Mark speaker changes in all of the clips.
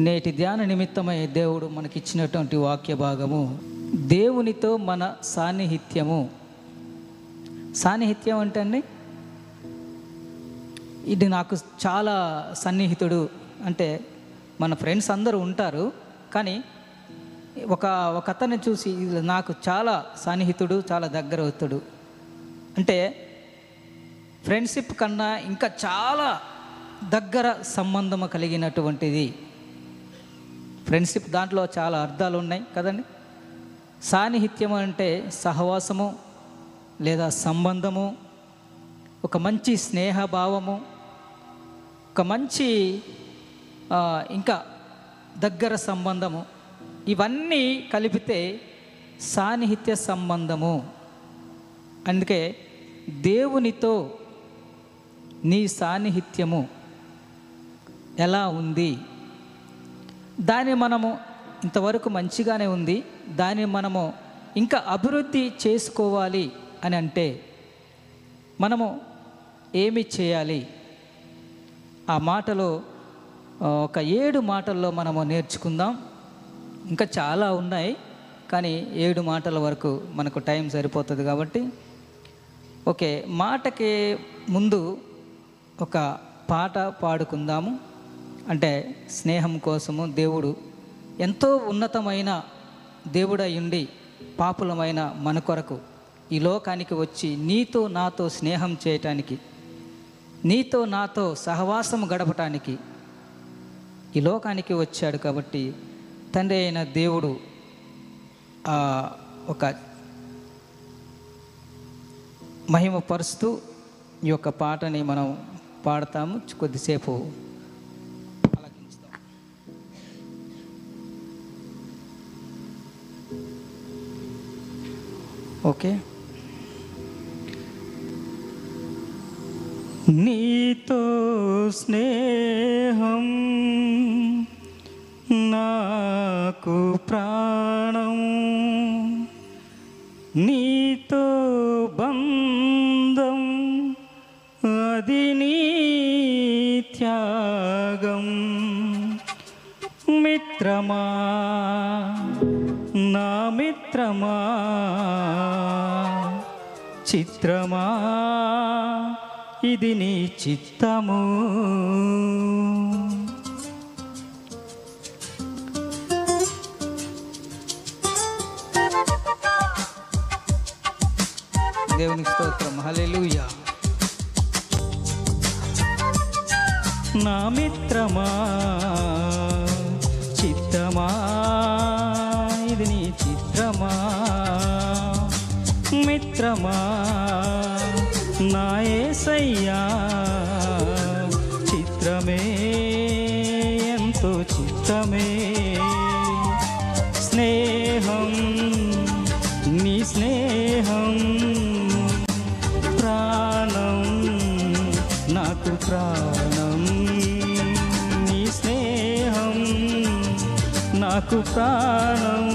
Speaker 1: నేటి ధ్యాన నిమిత్తమై దేవుడు మనకిచ్చినటువంటి వాక్య భాగము దేవునితో మన సాన్నిహిత్యము. సాన్నిహిత్యం అంటే అండి ఇది నాకు చాలా సన్నిహితుడు అంటే మన ఫ్రెండ్స్ అందరూ ఉంటారు కానీ ఒక ఒక అతన్ని చూసి నాకు చాలా సన్నిహితుడు చాలా దగ్గర అవుతాడు అంటే ఫ్రెండ్షిప్ కన్నా ఇంకా చాలా దగ్గర సంబంధం కలిగినటువంటిది. ఫ్రెండ్షిప్ దాంట్లో చాలా అర్థాలు ఉన్నాయి కదండి? సాన్నిహిత్యం అంటే సహవాసము లేదా సంబంధము ఒక మంచి స్నేహభావము ఒక మంచి ఇంకా దగ్గర సంబంధము. ఇవన్నీ కలిపితే సాన్నిహిత్య సంబంధము. అందుకే దేవునితో నీ సాన్నిహిత్యము ఎలా ఉంది? దాన్ని మనము ఇంతవరకు మంచిగానే ఉంది. దాన్ని మనము ఇంకా అభివృద్ధి చేసుకోవాలి అని అంటే మనము ఏమి చేయాలి? ఆ మాటలో ఒక ఏడు మాటల్లో మనము నేర్చుకుందాం. ఇంకా చాలా ఉన్నాయి కానీ ఏడు మాటల వరకు మనకు టైం సరిపోతుంది కాబట్టి. ఓకే మాటకి ముందు ఒక పాట పాడుకుందాము. అంటే స్నేహం కోసము దేవుడు ఎంతో ఉన్నతమైన దేవుడై ఉండి పాపులమైన మన కొరకు ఈ లోకానికి వచ్చి నీతో నాతో స్నేహం చేయటానికి నీతో నాతో సహవాసం గడపటానికి ఈ లోకానికి వచ్చాడు కాబట్టి తండ్రి అయిన దేవుడు ఒక ఒక మహిమపరుస్తూ ఈ యొక్క పాటని మనం పాడతాము. కొద్దిసేపు ఓకే నీతో స్నేహం నాకు ప్రాణం నీతో బంధం అది నీ త్యాగం మిత్రమా నా మిత్రమా? చిత్రమా? ఇది నీ చిత్తము. దేవుని స్తోత్రం. హల్లెలూయా. నా మిత్రమా? మిత్రమా? నాయసయ్యా చిత్రమే ఎంతో చిత్రమే స్నేహం నీ స్నేహం ప్రాణం నాకు ప్రాణం. నీ స్నేహం నాకు ప్రాణం.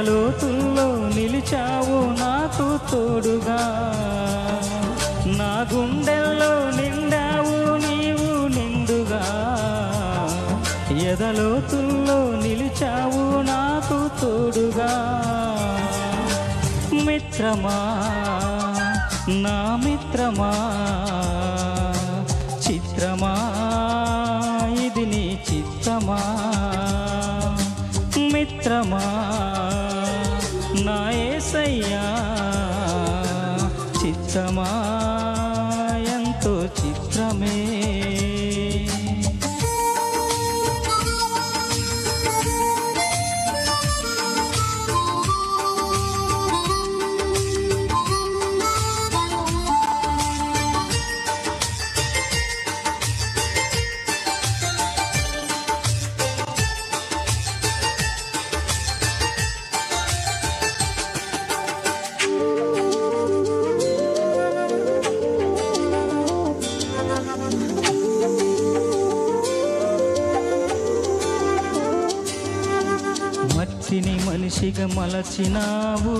Speaker 1: లోతుల్లో నిలిచావు నాకు తోడుగా. నా గుండెల్లో నిండావు నీవు నిండుగా. ఎదలోతుల్లో నిలిచావు నాకు తోడుగా. మిత్రమా నా మిత్రమా చిత్రమా ఇది నీ చిత్తమా? మిత్రమా చిత్తమా మలచినావు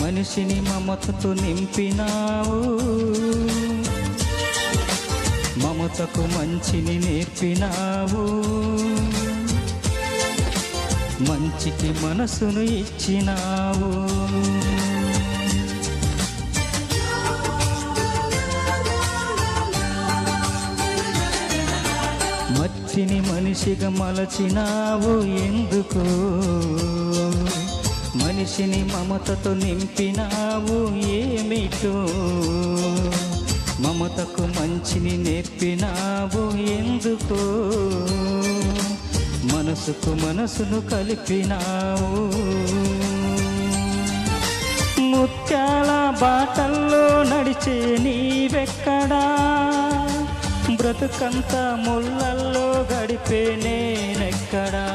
Speaker 1: మనిషిని మమతతో నింపినావు. మమతకు మంచిని నేర్పినావు. మంచికి మనసును ఇచ్చినావు. మనిషిగా మలచినావు ఎందుకు? మనిషిని మమతతో నింపినావు ఏమిటో? మమతకు మంచిని నేర్పినావు ఎందుకు? మనసుకు మనసును కలిపినావు. ముత్యాల బాటల్లో నడిచే నీవెక్కడా? బ్రతుకంతా ముళ్ళ తప్పే నేనెక్కడా?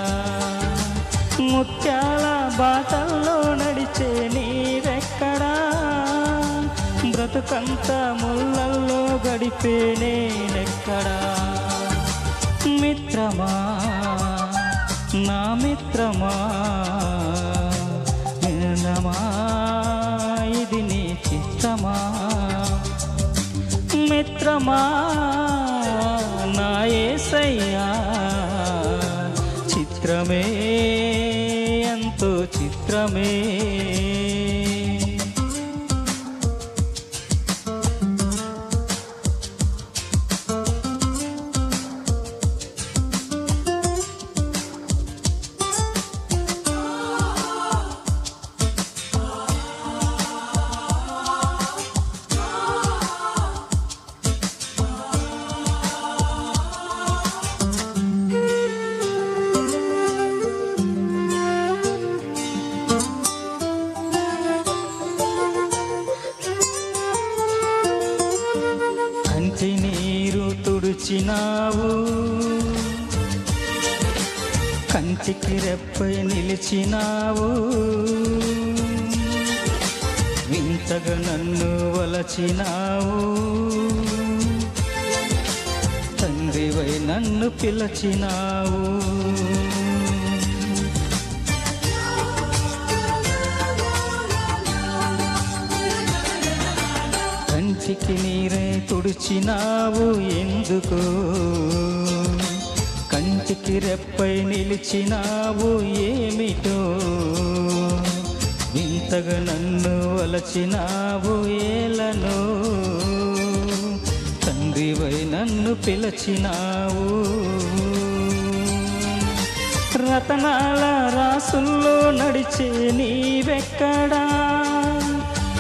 Speaker 1: ముత్యాల బాటల్లో నడిచే నీవెక్కడా? బ్రతుకంత ముళ్ళల్లో గడిపే నేనెక్కడా? మిత్రమా? నా మిత్రమా? నిన్నమా ఇది నీ చిత్తమా మిత్రమా? చిత్రమే తుడిచినావు ఎందుకు? కంటికి రెప్పై నిలిచినావు ఏమిటో? వింతగా నన్ను వలచినావు ఏలను? తండ్రివై నన్ను పిలచినావు? రతనాల రాసుల్లో నడిచే నీవెక్కడా?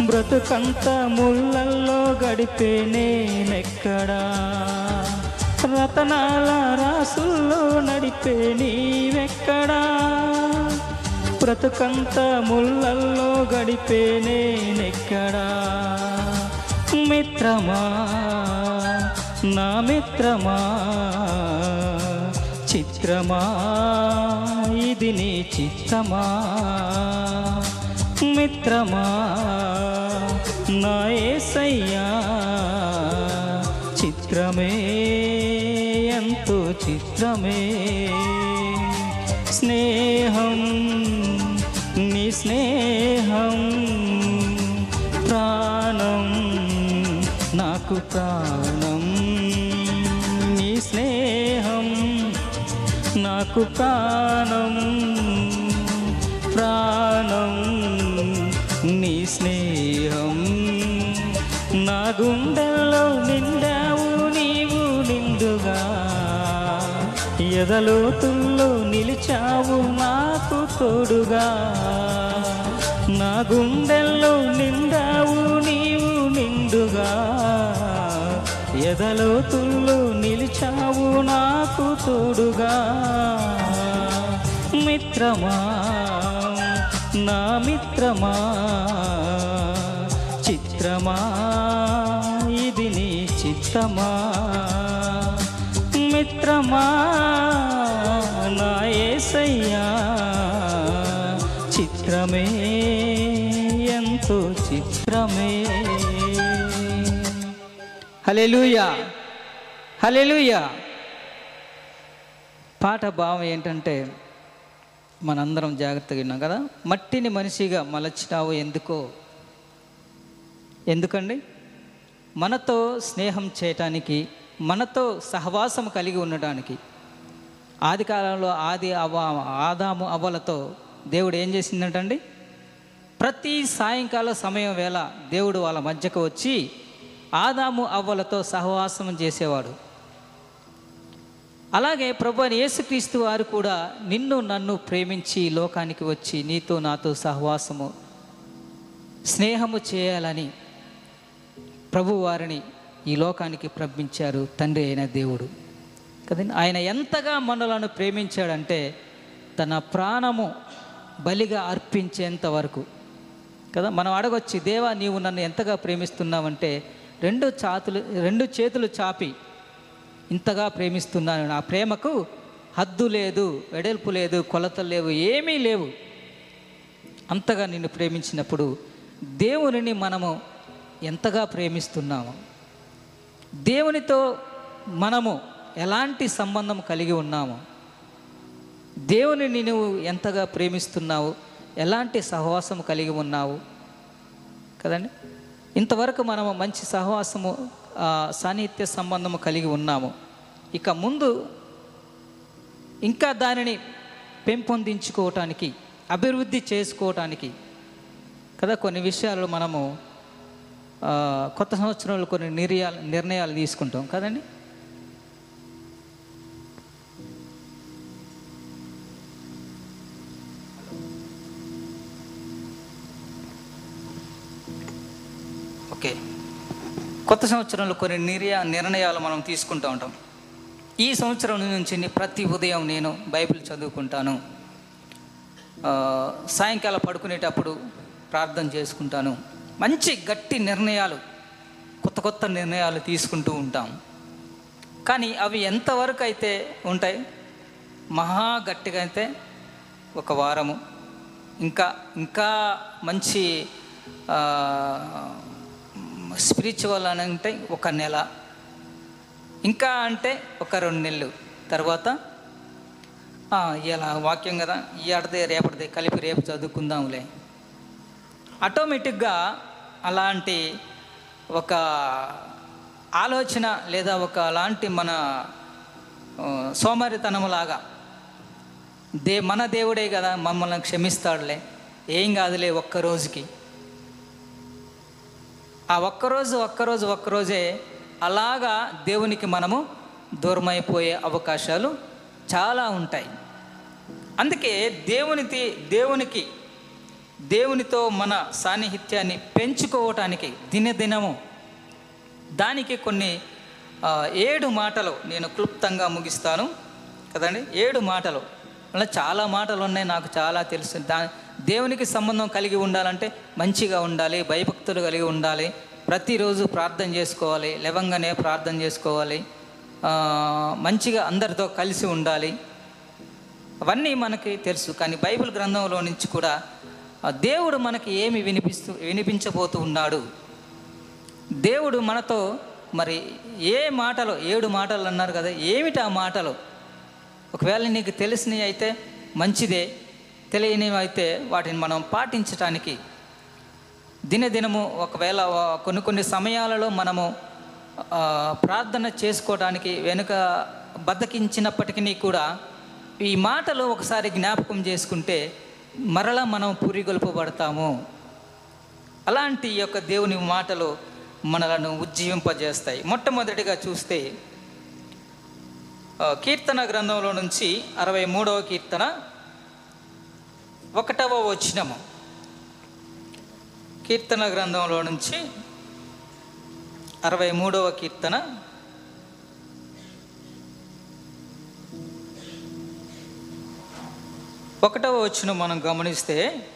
Speaker 1: బ్రతుకంత ముళ్ళల్లో గడిపే నేనెక్కడా? రతనాల రాసుల్లో నడిపే నీవెక్కడా? బ్రతుకంత ముళ్ళల్లో గడిపే నేనెక్కడా? మిత్రమా? నా మిత్రమా? చిత్రమా? ఇది నీ చిత్తమా మిత్రమా? నా ఏసయ్యా చిత్రమే ఎంతో చిత్రమే. స్నేహం నీ స్నేహం ప్రాణం నాకు ప్రాణం. నీ స్నేహం నాకు ప్రాణం. స్నేహం. నా గుండెల్లో నిండావు నీవు నిండుగా. ఎదలోతుల్లో నిలిచావు నాకు తోడుగా. నా గుండెల్లో నిండావు నీవు నిండుగా. ఎదలోతుల్లో నిలిచావు నాకు తోడుగా. మిత్రమా నా మిత్రమా చిత్రమా? ఇది నీ చిత్తమా? మిత్రమా నా ఏసయ్యా చిత్రమే ఎంతో చిత్రమే. హలెలుయా హలెలుయా పాట భావం ఏంటంటే మనందరం జాగ్రత్తగా విన్నాం కదా? మట్టిని మనిషిగా మలచినావు ఎందుకో? ఎందుకండి? మనతో స్నేహం చేయటానికి మనతో సహవాసం కలిగి ఉండటానికి ఆది కాలంలో ఆది అవ ఆదాము అవ్వలతో దేవుడు ఏం చేసిందంటండి? ప్రతి సాయంకాల సమయం వేళ దేవుడు వాళ్ళ మధ్యకు వచ్చి ఆదాము అవ్వలతో సహవాసం చేసేవాడు. అలాగే ప్రభు అని యేసుక్రీస్తు వారు కూడా నిన్ను నన్ను ప్రేమించి లోకానికి వచ్చి నీతో నాతో సహవాసము స్నేహము చేయాలని ప్రభు వారిని ఈ లోకానికి పంపించారు తండ్రి అయిన దేవుడు. కదండి? ఆయన ఎంతగా మనలను ప్రేమించాడంటే తన ప్రాణము బలిగా అర్పించేంత వరకు. కదా? మనం అడగొచ్చి దేవా నీవు నన్ను ఎంతగా ప్రేమిస్తున్నావంటే రెండు చాతులు రెండు చేతులు చాపి ఇంతగా ప్రేమిస్తున్నాను. నా ప్రేమకు హద్దు లేదు వెడల్పు లేదు కొలతలు లేవు ఏమీ లేవు. అంతగా నిన్ను ప్రేమించినప్పుడు దేవునిని మనము ఎంతగా ప్రేమిస్తున్నాము దేవునితో మనము ఎలాంటి సంబంధం కలిగి ఉన్నాము దేవునిని నువ్వు ఎంతగా ప్రేమిస్తున్నావు ఎలాంటి సహవాసం కలిగి ఉన్నావు కదండి? ఇంతవరకు మనము మంచి సహవాసము సాన్నిహిత్య సంబంధము కలిగి ఉన్నాము. ఇక ముందు ఇంకా దానిని పెంపొందించుకోవటానికి అభివృద్ధి చేసుకోవటానికి కదా కొన్ని విషయాలు మనము కొత్త సంవత్సరంలో కొన్ని నిర్యాలు నిర్ణయాలు తీసుకుంటాం కదండి? ఓకే. కొత్త సంవత్సరంలో కొన్ని నిర్య నిర్ణయాలు మనం తీసుకుంటూ ఉంటాం. ఈ సంవత్సరం నుంచి ప్రతి ఉదయం నేను బైబిల్ చదువుకుంటాను. సాయంకాలం పడుకునేటప్పుడు ప్రార్థన చేసుకుంటాను. మంచి గట్టి నిర్ణయాలు కొత్త కొత్త నిర్ణయాలు తీసుకుంటూ ఉంటాం. కానీ అవి ఎంతవరకు అయితే ఉంటాయి? మహా గట్టిగా అయితే ఒక వారము. ఇంకా ఇంకా మంచి స్పిరిచువల్ అని అంటే ఒక నెల ఇంకా అంటే ఒక రెండు నెలలు. తర్వాత ఇలా వాక్యం కదా ఈ ఆడదే రేపటిదే కలిపి రేపు చదువుకుందాంలే. ఆటోమేటిక్గా అలాంటి ఒక ఆలోచన లేదా ఒక అలాంటి మన సోమరితనములాగా దే మన దేవుడే కదా మమ్మల్ని క్షమిస్తాడులే. ఏం కాదులే ఒక్క రోజుకి. ఆ ఒక్కరోజు ఒక్కరోజు ఒక్కరోజే అలాగా దేవునికి మనము దూరమైపోయే అవకాశాలు చాలా ఉంటాయి. అందుకే దేవునికి దేవునికి దేవునితో మన సాన్నిహిత్యాన్ని పెంచుకోవటానికి దినదినము దానికి కొన్ని ఏడు మాటలు నేను క్లుప్తంగా ముగిస్తాను. కదండి? ఏడు మాటలు. అలా చాలా మాటలు ఉన్నాయి నాకు చాలా తెలుసు. దా దేవునికి సంబంధం కలిగి ఉండాలంటే మంచిగా ఉండాలి భయభక్తులు కలిగి ఉండాలి. ప్రతిరోజు ప్రార్థన చేసుకోవాలి లేవంగానే ప్రార్థన చేసుకోవాలి. మంచిగా అందరితో కలిసి ఉండాలి. అవన్నీ మనకి తెలుసు కానీ బైబిల్ గ్రంథంలో నుంచి కూడా దేవుడు మనకి ఏమి వినిపిస్తూ వినిపించబోతూ ఉన్నాడు? దేవుడు మనతో మరి ఏ మాటలు ఏడు మాటలు అన్నారు కదా ఏమిటి ఆ మాటలు? ఒకవేళ నీకు తెలిసినవి అయితే మంచిదే. తెలియనివి అయితే వాటిని మనం పాటించటానికి దినదినము ఒకవేళ కొన్ని కొన్ని సమయాలలో మనము ప్రార్థన చేసుకోవడానికి వెనుక బద్దకించినప్పటికీ కూడా ఈ మాటలు ఒకసారి జ్ఞాపకం చేసుకుంటే మరలా మనం పురిగొల్పబడతాము. అలాంటి యొక్క దేవుని మాటలు మనలను ఉజ్జీవింపజేస్తాయి. మొట్టమొదటిగా చూస్తే కీర్తన గ్రంథంలో నుంచి అరవై మూడవ కీర్తన ఒకటవ వచనము. కీర్తన గ్రంథంలో నుంచి అరవై మూడవ కీర్తన. ఒకటవ వచనం మనం గమనిస్తే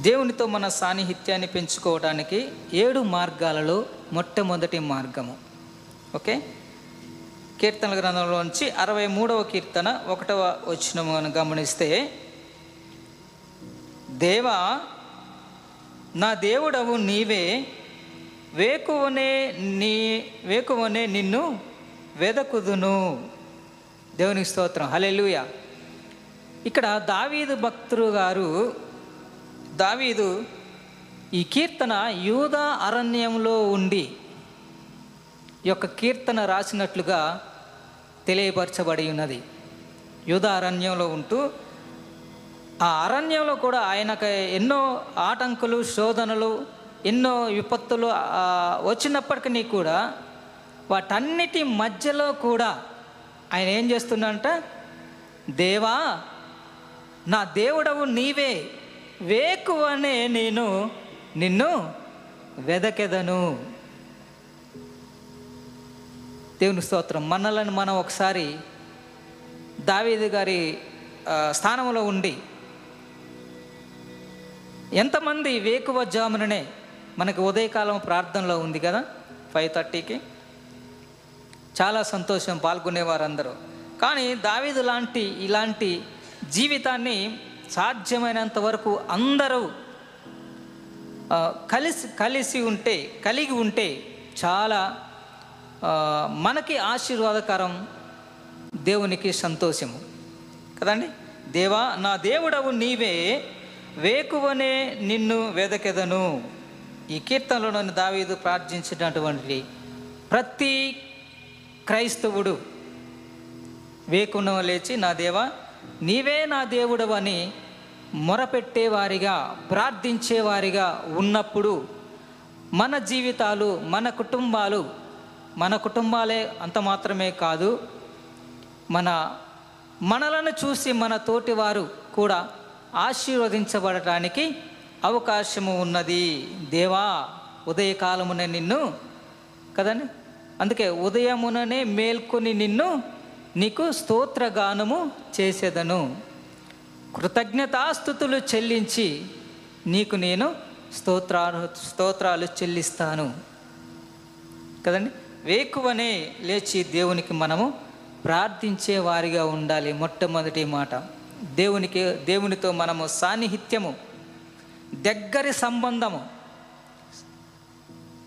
Speaker 1: దేవునితో మన సాన్నిహిత్యాన్ని పెంచుకోవడానికి ఏడు మార్గాలలో మొట్టమొదటి మార్గము. ఓకే? కీర్తనల గ్రంథంలో నుంచి అరవై మూడవ కీర్తన ఒకటవ వచ్చిన గమనిస్తే దేవా నా దేవుడవు నీవే వేకువనే నీ వేకువనే నిన్ను వెదకుదును. దేవునికి స్తోత్రం. హలెలుయ ఇక్కడ దావీదు భక్తులు గారు దావీదు ఈ కీర్తన యూదా అరణ్యంలో ఉండి యొక్క కీర్తన రాసినట్లుగా తెలియపరచబడి ఉన్నది. యూదా అరణ్యంలో ఉంటూ ఆ అరణ్యంలో కూడా ఆయనకు ఎన్నో ఆటంకులు శోధనలు ఎన్నో విపత్తులు వచ్చినప్పటికీ కూడా వాటన్నిటి మధ్యలో కూడా ఆయన ఏం చేస్తున్నంట దేవా నా దేవుడవు నీవే వేకువనే నేను నిన్ను వెదకెదను. దేవుని స్తోత్రం. మనలను మనం ఒకసారి దావీదు గారి స్థానంలో ఉండి ఎంతమంది వేకువ జాముననే మనకి ఉదయకాలం ప్రార్థనలో ఉంది కదా? ఫైవ్ థర్టీకి. చాలా సంతోషం పాల్గొనేవారందరూ. కానీ దావీదు లాంటి ఇలాంటి జీవితాన్ని సాధ్యమైనంత వరకు అందరూ కలిసి కలిసి ఉంటే కలిగి ఉంటే చాలా మనకి ఆశీర్వాదకరం దేవునికి సంతోషము. కదండి? దేవా నా దేవుడవు నీవే వేకువనే నిన్ను వెదకెదను. ఈ కీర్తనలోని దావీదు ప్రార్థించినటువంటి ప్రతి క్రైస్తవుడు వేకున లేచి నా దేవా నీవే నా దేవుడవని మొరపెట్టేవారిగా ప్రార్థించేవారిగా ఉన్నప్పుడు మన జీవితాలు మన కుటుంబాలు మన కుటుంబాలే అంత మాత్రమే కాదు మన మనలను చూసి మన తోటివారు కూడా ఆశీర్వదించబడటానికి అవకాశము ఉన్నది. దేవా ఉదయకాలమున నిన్ను కదండి? అందుకే ఉదయముననే మేల్కొని నిన్ను నీకు స్తోత్రగానము చేసేదను. కృతజ్ఞతాస్థుతులు చెల్లించి నీకు నేను స్తోత్రాలు స్తోత్రాలు చెల్లిస్తాను. కదండి? వేకువనే లేచి దేవునికి మనము ప్రార్థించే వారిగా ఉండాలి మొట్టమొదటి మాట. దేవునికి దేవునితో మనము సాన్నిహిత్యము దగ్గరి సంబంధము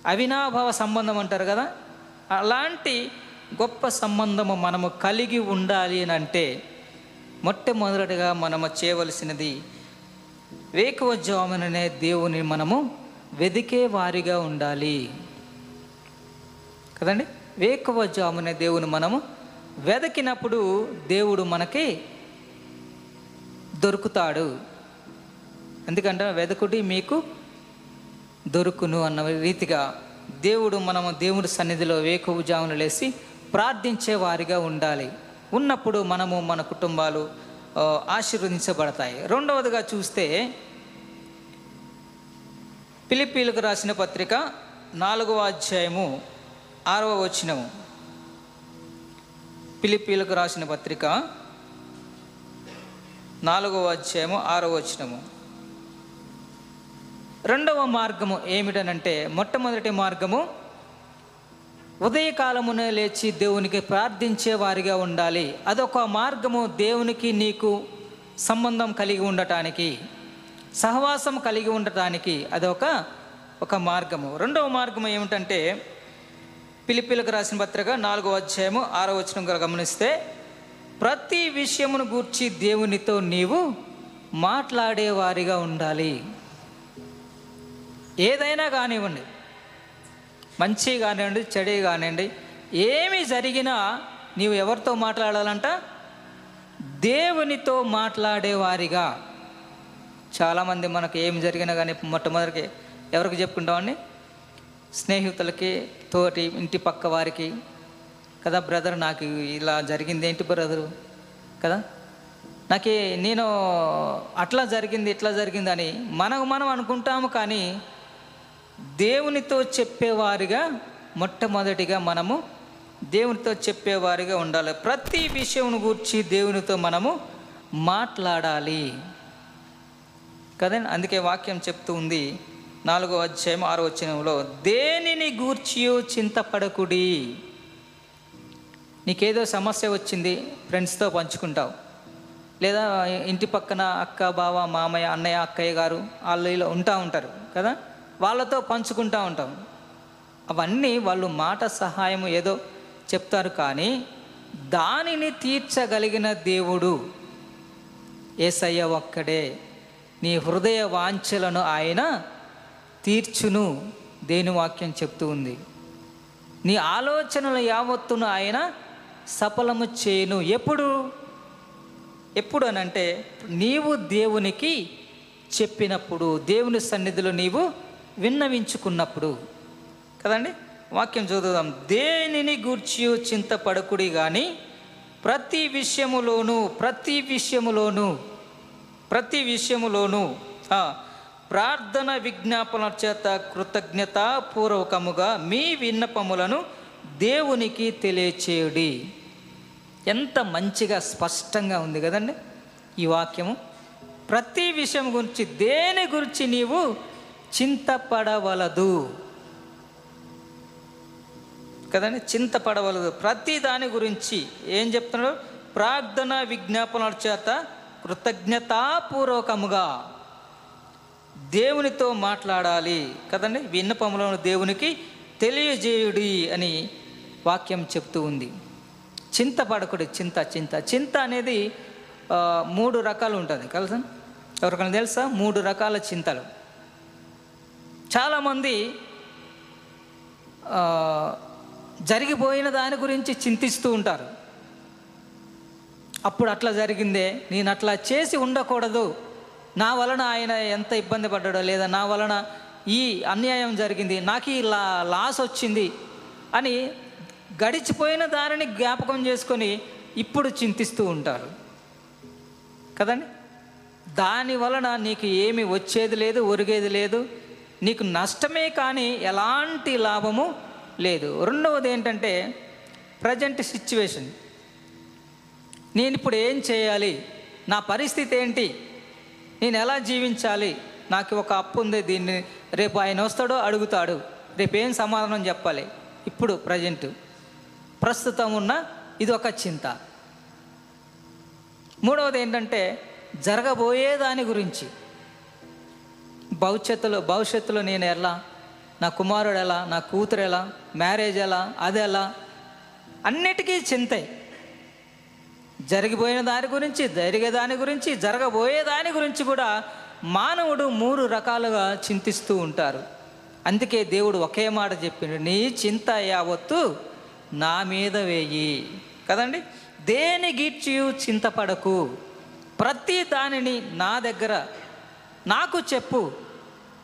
Speaker 1: అవినాభావ సంబంధం అంటారు కదా? అలాంటి గొప్ప సంబంధము మనము కలిగి ఉండాలి అని అంటే మొట్టమొదటిగా మనము చేయవలసినది వేకువజాముననే దేవుని మనము వెదికే వారిగా ఉండాలి. కదండి? వేకువజామునే దేవుని మనము వెదకినప్పుడు దేవుడు మనకి దొరుకుతాడు. ఎందుకంటే వెదకుడి మీకు దొరుకును అన్న రీతిగా దేవుడు మనము దేవుడి సన్నిధిలో వేకువజామును లేసి ప్రార్థించే వారిగా ఉండాలి. ఉన్నప్పుడు మనము మన కుటుంబాలు ఆశీర్వదించబడతాయి. రెండవదిగా చూస్తే పిలిపీలకు రాసిన పత్రిక నాలుగవ అధ్యాయము ఆరవ వచనము. పిలిపీలకు రాసిన పత్రిక నాలుగవ అధ్యాయము ఆరవ వచనము. రెండవ మార్గము ఏమిటనంటే మొట్టమొదటి మార్గము ఉదయకాలమునే లేచి దేవునికి ప్రార్థించే వారిగా ఉండాలి. అదొక మార్గము దేవునికి నీకు సంబంధం కలిగి ఉండటానికి సహవాసం కలిగి ఉండటానికి అదొక ఒక మార్గము. రెండవ మార్గం ఏమిటంటే పిలిపిలకు రాసిన పత్రిక నాలుగో అధ్యాయము ఆరో వచనం గమనిస్తే ప్రతి విషయమును గూర్చి దేవునితో నీవు మాట్లాడేవారిగా ఉండాలి. ఏదైనా కానివ్వండి మంచి కానివ్వండి చెడు కానివ్వండి ఏమి జరిగినా నీవు ఎవరితో మాట్లాడాలంట? దేవునితో మాట్లాడేవారిగా చాలామంది మనకు ఏమి జరిగినా కానీ మొట్టమొదటికి ఎవరికి చెప్పుకుంటామండి స్నేహితులకి తోటి ఇంటి పక్క వారికి కదా బ్రదర్ నాకు ఇలా జరిగింది ఏంటి బ్రదరు? కదా? నాకు నేను అట్లా జరిగింది ఇట్లా జరిగింది అని మనకు మనం అనుకుంటాము కానీ దేవునితో చెప్పేవారిగా మొట్టమొదటిగా మనము దేవునితో చెప్పేవారిగా ఉండాలి. ప్రతి విషయం గూర్చి దేవునితో మనము మాట్లాడాలి. కదండి? అందుకే వాక్యం చెప్తూ ఉంది నాలుగో అధ్యాయం ఆరో వచనంలో దేనిని గూర్చియో చింతపడకుడి? నీకేదో సమస్య వచ్చింది ఫ్రెండ్స్తో పంచుకుంటావు. లేదా ఇంటి పక్కన అక్క బావ మామయ్య అన్నయ్య అక్కయ్య గారు వాళ్ళు ఇలా ఉంటా ఉంటారు కదా? వాళ్ళతో పంచుకుంటూ ఉంటాం. అవన్నీ వాళ్ళు మాట సహాయం ఏదో చెప్తారు కానీ దానిని తీర్చగలిగిన దేవుడు ఏసయ్య ఒక్కడే. నీ హృదయ వాంఛలను ఆయన తీర్చును దేని వాక్యం చెప్తూ ఉంది. నీ ఆలోచనలు యావత్తును ఆయన సఫలము చేయను. ఎప్పుడు? ఎప్పుడు అని అంటే నీవు దేవునికి చెప్పినప్పుడు దేవుని సన్నిధిలో నీవు విన్నవించుకున్నప్పుడు. కదండి? వాక్యం చదువుదాం. దేనిని గూర్చి చింతపడకుడి కానీ ప్రతి విషయములోను ప్రతి విషయములోను ప్రతి విషయములోను ప్రార్థన విజ్ఞాపన చేత కృతజ్ఞతాపూర్వకముగా మీ విన్నపములను దేవునికి తెలియచేయుడి. ఎంత మంచిగా స్పష్టంగా ఉంది కదండి ఈ వాక్యము. ప్రతి విషయం గురించి దేని గురించి నీవు చింతపడవలదు? కదండి చింతపడవలదు. ప్రతి దాని గురించి ఏం చెప్తున్నాడు? ప్రార్థన విజ్ఞాపనల చేత కృతజ్ఞతాపూర్వకముగా. దేవునితో మాట్లాడాలి కదండి? విన్నపములను దేవునికి తెలియజేయుడి అని వాక్యం చెప్తూ ఉంది. చింతపడకుడు చింత చింత. చింత అనేది మూడు రకాలు ఉంటుంది. కలుసా ఎవరికైనా తెలుసా? మూడు రకాల చింతలు. చాలామంది జరిగిపోయిన దాని గురించి చింతిస్తూ ఉంటారు. అప్పుడు అట్లా జరిగిందే నేను అట్లా చేసి ఉండకూడదు. నా వలన ఆయన ఎంత ఇబ్బంది పడ్డాడో లేదా నా వలన ఈ అన్యాయం జరిగింది నాకు ఈ లా లాస్ వచ్చింది అని గడిచిపోయిన దానిని జ్ఞాపకం చేసుకొని ఇప్పుడు చింతిస్తూ ఉంటారు. కదండి? దాని వలన నీకు ఏమి వచ్చేది లేదు ఒరిగేది లేదు నీకు నష్టమే కానీ ఎలాంటి లాభము లేదు. రెండవది ఏంటంటే ప్రజెంట్ సిచ్యువేషన్ నేను ఇప్పుడు ఏం చేయాలి? నా పరిస్థితి ఏంటి? నేను ఎలా జీవించాలి? నాకు ఒక అప్పు ఉంది దీన్ని రేపు ఆయన వస్తాడో అడుగుతాడు. రేపు ఏం సమాధానం చెప్పాలి? ఇప్పుడు ప్రజెంట్. ప్రస్తుతం ఉన్న ఇది ఒక చింత. మూడవది ఏంటంటే జరగబోయే దాని గురించి. భవిష్యత్తులో భవిష్యత్తులో నేను ఎలా? నా కుమారుడు ఎలా? నా కూతురు ఎలా? మ్యారేజ్ ఎలా? అది ఎలా? అన్నిటికీ చింతే. జరిగిపోయిన దాని గురించి జరిగే దాని గురించి జరగబోయే దాని గురించి కూడా మానవుడు మూడు రకాలుగా చింతిస్తూ ఉంటారు. అందుకే దేవుడు ఒకే మాట చెప్పిండు నీ చింత యావత్తు నా మీద వేయి. కదండి? దేని గీర్చి చింతపడకు. ప్రతి దానిని నా దగ్గర నాకు చెప్పు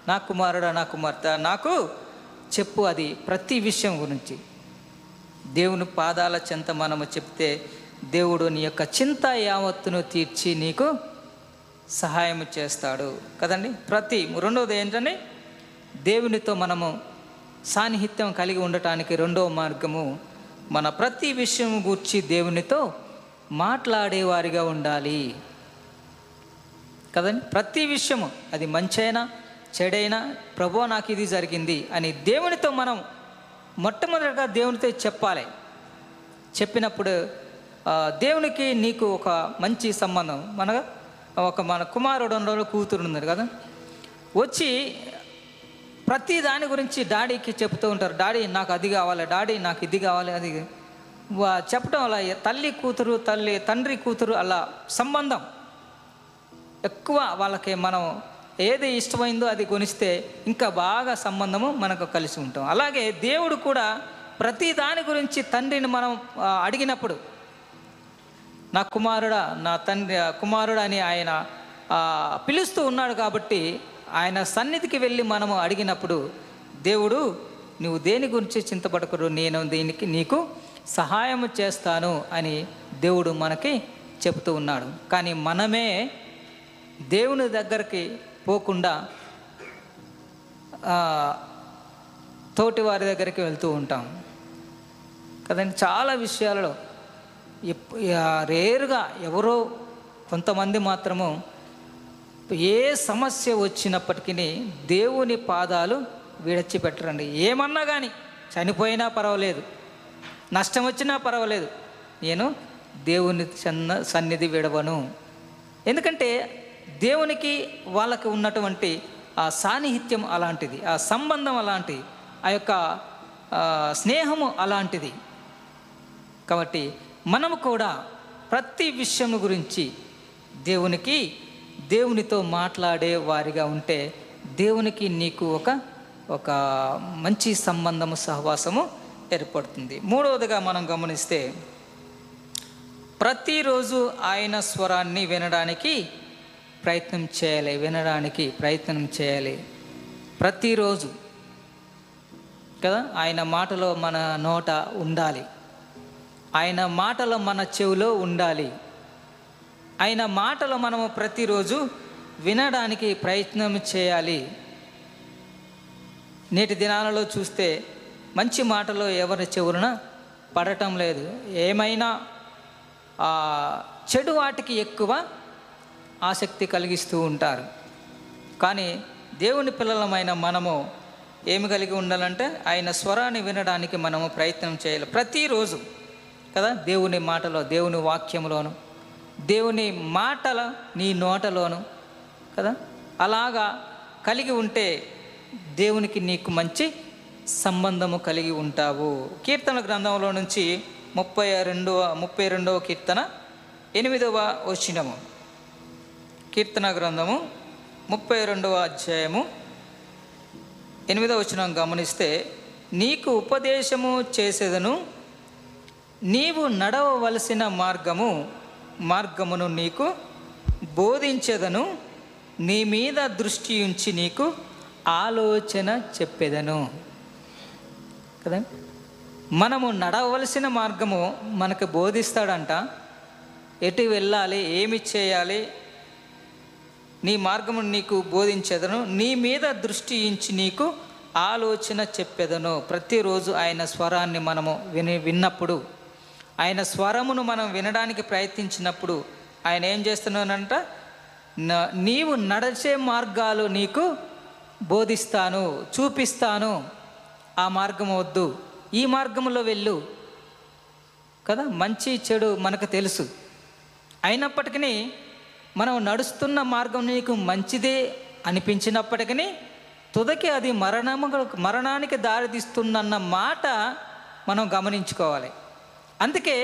Speaker 1: నా కుమారుడా నా కుమార్తె నాకు చెప్పు అది ప్రతి విషయం గురించి. దేవుని పాదాల చెంత మనము చెప్తే దేవుడు నీ యొక్క చింత యావత్తును తీర్చి నీకు సహాయం చేస్తాడు. కదండి? ప్రతి రెండవది ఏంటంటే దేవునితో మనము సాన్నిహిత్యం కలిగి ఉండటానికి రెండవ మార్గము మన ప్రతి విషయం గూర్చి దేవునితో మాట్లాడేవారిగా ఉండాలి. కదండి? ప్రతి విషయము అది మంచైనా చెడైనా ప్రభు నాకు ఇది జరిగింది అని దేవునితో మనం మొట్టమొదటిగా దేవునితో చెప్పాలి. చెప్పినప్పుడు దేవునికి నీకు ఒక మంచి సంబంధం. మన ఒక మన కుమారుడు ఉన్నాడు కూతురు ఉన్నారు కదా. వచ్చి ప్రతి దాని గురించి డాడీకి చెప్తూ ఉంటారు. డాడీ నాకు అది కావాలి డాడీ నాకు ఇది కావాలి అది చెప్పడం అలా తల్లి కూతురు తల్లి తండ్రి కూతురు అలా సంబంధం. ఎక్కువ వాళ్ళకి మనం ఏది ఇష్టమైందో అది కొనిస్తే ఇంకా బాగా సంబంధము మనకు కలిసి ఉంటాం. అలాగే దేవుడు కూడా ప్రతి దాని గురించి తండ్రిని మనం అడిగినప్పుడు నా కుమారుడా నా తండ్రి కుమారుడు అని ఆయన పిలుస్తూ ఉన్నాడు కాబట్టి ఆయన సన్నిధికి వెళ్ళి మనము అడిగినప్పుడు దేవుడు నువ్వు దేని గురించి చింతపడకరు నేను దీనికి నీకు సహాయం చేస్తాను అని దేవుడు మనకి చెప్తూ ఉన్నాడు. కానీ మనమే దేవుని దగ్గరికి పోకుండా తోటి వారి దగ్గరికి వెళ్తూ ఉంటాం. కదండి? చాలా విషయాలలో రేరుగా ఎవరో కొంతమంది మాత్రము ఏ సమస్య వచ్చినప్పటికీ దేవుని పాదాలు విడచిపెట్టరండి. ఏమన్నా కానీ చనిపోయినా పర్వాలేదు నష్టం వచ్చినా పర్వాలేదు నేను దేవుని సన్న సన్నిధి విడవను. ఎందుకంటే దేవునికి వాళ్ళకి ఉన్నటువంటి ఆ సాన్నిహిత్యం అలాంటిది ఆ సంబంధం అలాంటిది ఆ యొక్క స్నేహము అలాంటిది. కాబట్టి మనము కూడా ప్రతి విషయము గురించి దేవునికి దేవునితో మాట్లాడే వారిగా ఉంటే దేవునికి నీకు ఒక ఒక మంచి సంబంధము సహవాసము ఏర్పడుతుంది. మూడవదిగా మనం గమనిస్తే ప్రతిరోజు ఆయన స్వరాన్ని వినడానికి ప్రయత్నం చేయాలి వినడానికి ప్రయత్నం చేయాలి. ప్రతిరోజు కదా ఆయన మాటలో మన నోట ఉండాలి. ఆయన మాటలు మన చెవిలో ఉండాలి. ఆయన మాటలు మనము ప్రతిరోజు వినడానికి ప్రయత్నం చేయాలి. నేటి దినాలలో చూస్తే మంచి మాటలు ఎవరి చెవులన పడటం లేదు. ఏమైనా చెడు వాటికి ఎక్కువ ఆసక్తి కలిగిస్తూ ఉంటారు. కానీ దేవుని పిల్లలమైన మనము ఏమి కలిగి ఉండాలంటే ఆయన స్వరాన్ని వినడానికి మనము ప్రయత్నం చేయాలి. ప్రతిరోజు కదా? దేవుని మాటలో దేవుని వాక్యంలోను దేవుని మాటల నీ నోటలోను కదా? అలాగా కలిగి ఉంటే దేవునికి నీకు మంచి సంబంధము కలిగి ఉంటావు. కీర్తన గ్రంథంలో నుంచి ముప్పై రెండవ ముప్పై రెండవ కీర్తన ఎనిమిదవ వచనము. కీర్తన గ్రంథము ముప్పై రెండవ అధ్యాయము ఎనిమిదవ వచనం గమనిస్తే నీకు ఉపదేశము చేసేదను నీవు నడవవలసిన మార్గము మార్గమును నీకు బోధించదను. నీ మీద దృష్టి ఉంచి నీకు ఆలోచన చెప్పేదను. కదా? మనము నడవలసిన మార్గము మనకు బోధిస్తాడంట. ఎటు వెళ్ళాలి ఏమి చేయాలి నీ మార్గము నీకు బోధించేదను. నీ మీద దృష్టి ఉంచి నీకు ఆలోచన చెప్పేదను. ప్రతిరోజు ఆయన స్వరాన్ని మనము విని విన్నప్పుడు ఆయన స్వరమును మనం వినడానికి ప్రయత్నించినప్పుడు ఆయన ఏం చేస్తున్నానంట నీవు నడిచే మార్గాలు నీకు బోధిస్తాను చూపిస్తాను. ఆ మార్గం వద్దు. ఈ మార్గంలో వెళ్ళు. కదా? మంచి చెడు మనకు తెలుసు. అయినప్పటికీ మనం నడుస్తున్న మార్గం నీకు మంచిదే అనిపించినప్పటికీ తుదకి అది మరణము మరణానికి దారితీస్తుందన్న మాట మనం గమనించుకోవాలి. అందుకే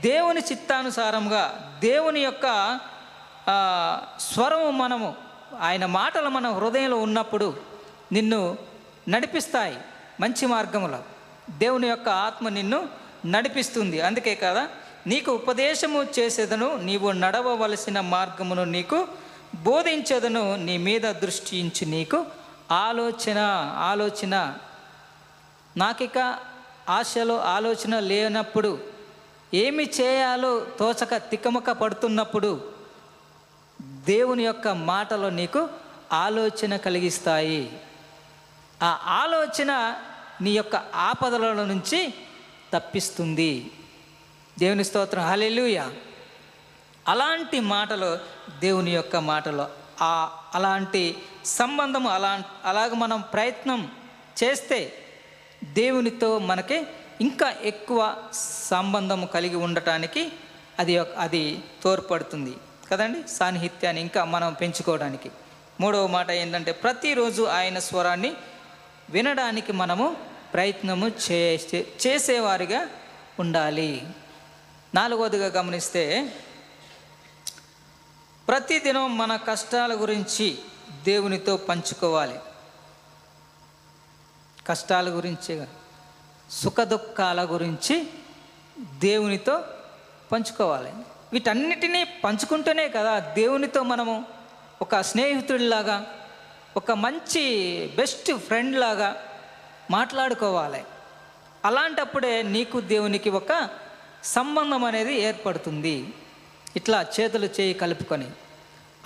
Speaker 1: దేవుని చిత్తానుసారంగా దేవుని యొక్క స్వరము మనము ఆయన మాటలు మన హృదయంలో ఉన్నప్పుడు నిన్ను నడిపిస్తాయి మంచి మార్గములో. దేవుని యొక్క ఆత్మ నిన్ను నడిపిస్తుంది. అందుకే కదా నీకు ఉపదేశము చేసేదను నీవు నడవవలసిన మార్గమును నీకు బోధించేదను నీ మీద దృష్టించి నీకు ఆలోచన ఆలోచన. నాకిక ఆశలో ఆలోచన లేనప్పుడు ఏమి చేయాలో తోచక తికమక పడుతున్నప్పుడు దేవుని యొక్క మాటలు నీకు ఆలోచన కలిగిస్తాయి. ఆ ఆలోచన నీ యొక్క ఆపదల నుంచి తప్పిస్తుంది. దేవుని స్తోత్రం. హలెలుయ అలాంటి మాటలు దేవుని యొక్క మాటలు. ఆ అలాంటి సంబంధము అలా అలాగ మనం ప్రయత్నం చేస్తే దేవునితో మనకి ఇంకా ఎక్కువ సంబంధము కలిగి ఉండటానికి అది అది తోడ్పడుతుంది. కదండి? సాన్నిహిత్యాన్ని ఇంకా మనం పెంచుకోవడానికి. మూడవ మాట ఏంటంటే ప్రతిరోజు ఆయన స్వరాన్ని వినడానికి మనము ప్రయత్నము చేసే చేసేవారిగా ఉండాలి. నాలుగవదిగా గమనిస్తే ప్రతిదినం మన కష్టాల గురించి దేవునితో పంచుకోవాలి. కష్టాల గురించి సుఖ దుఃఖాల గురించి దేవునితో పంచుకోవాలి. వీటన్నిటినీ పంచుకుంటేనే కదా దేవునితో మనము ఒక స్నేహితుడిలాగా ఒక మంచి బెస్ట్ ఫ్రెండ్ లాగా మాట్లాడుకోవాలి. అలాంటప్పుడే నీకు దేవునికి ఒక సంబంధం అనేది ఏర్పడుతుంది. ఇట్లా చేతులు చేయి కలుపుకొని.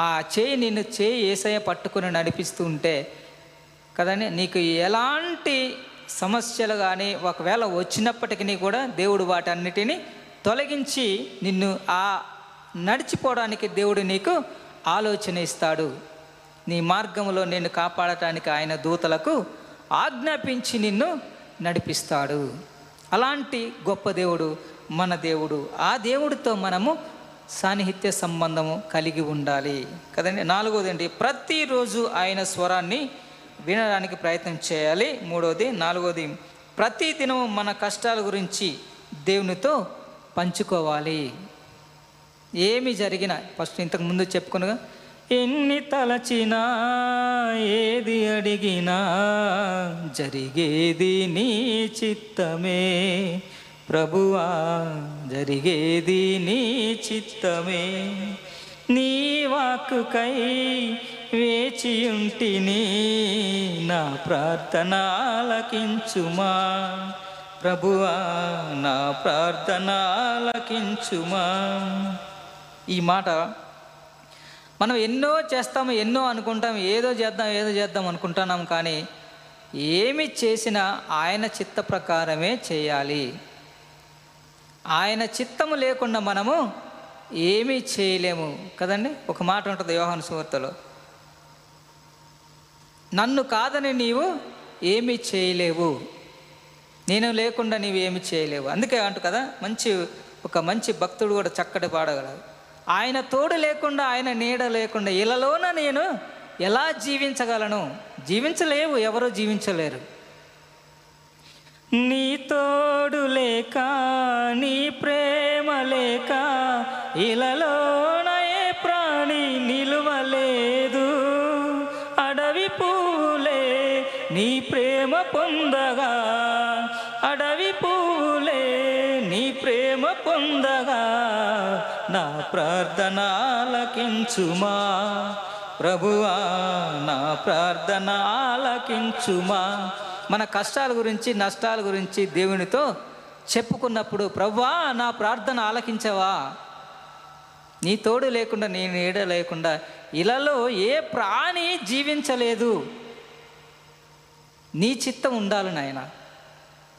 Speaker 1: ఆ చేయి నిన్ను చేయి ఏసయ పట్టుకొని నడిపిస్తూ ఉంటే కదండి నీకు ఎలాంటి సమస్యలు కానీ ఒకవేళ వచ్చినప్పటికీ కూడా దేవుడు వాటన్నిటిని తొలగించి నిన్ను ఆ నడిచిపోవడానికి దేవుడు నీకు ఆలోచన ఇస్తాడు. నీ మార్గంలో నిన్ను కాపాడటానికి ఆయన దూతలకు ఆజ్ఞాపించి నిన్ను నడిపిస్తాడు. అలాంటి గొప్ప దేవుడు మన దేవుడు. ఆ దేవుడితో మనము సాన్నిహిత్య సంబంధము కలిగి ఉండాలి. కదండి? నాలుగోదండి ప్రతిరోజు ఆయన స్వరాన్ని వినడానికి ప్రయత్నం చేయాలి. మూడవది నాలుగవది ప్రతి దినము మన కష్టాల గురించి దేవునితో పంచుకోవాలి. ఏమి జరిగినా ఫస్ట్ ఇంతకు ముందు చెప్పుకునగా ఎన్ని తలచినా ఏది అడిగినా జరిగేది నీ చిత్తమే. ప్రభువా జరిగేది నీ చిత్తమే. నీ వాక్కుకై వేచియుంటిని నా ప్రార్థనాలకించుమా. ప్రభువా నా ప్రార్థనాలకించుమా. ఈ మాట మనం ఎన్నో చేస్తాము ఎన్నో అనుకుంటాం ఏదో చేద్దాం ఏదో చేద్దాం అనుకుంటున్నాం కానీ ఏమి చేసినా ఆయన చిత్త ప్రకారమే చేయాలి. ఆయన చిత్తము లేకుండా మనము ఏమీ చేయలేము. కదండి? ఒక మాట ఉంటుంది యోహాను సువార్తలో. నన్ను కాదని నీవు ఏమీ చేయలేవు. నేను లేకుండా నీవు ఏమి చేయలేవు. అందుకే అంటు కదా మంచి ఒక మంచి భక్తుడు కూడా చక్కటి పాడగలడు. ఆయన తోడు లేకుండా ఆయన నీడ లేకుండా ఇలాలోన నేను ఎలా జీవించగలను? జీవించలేవు ఎవరు జీవించలేరు. నీ తోడు లేక నీ ప్రేమ లేక ఇలలో పొందగా అడవి పూలే నీ ప్రేమ పొందగా నా ప్రార్థన ఆలకించుమా ప్రభువా నా ప్రార్థన ఆలకించుమా మన కష్టాల గురించి నష్టాల గురించి దేవునితో చెప్పుకున్నప్పుడు ప్రవ్వా నా ప్రార్థన ఆలకించవా? నీ తోడు లేకుండా నీ నీడ లేకుండా ఇలాలో ఏ ప్రాణి జీవించలేదు? నీ చిత్తం ఉండాలి నాయన.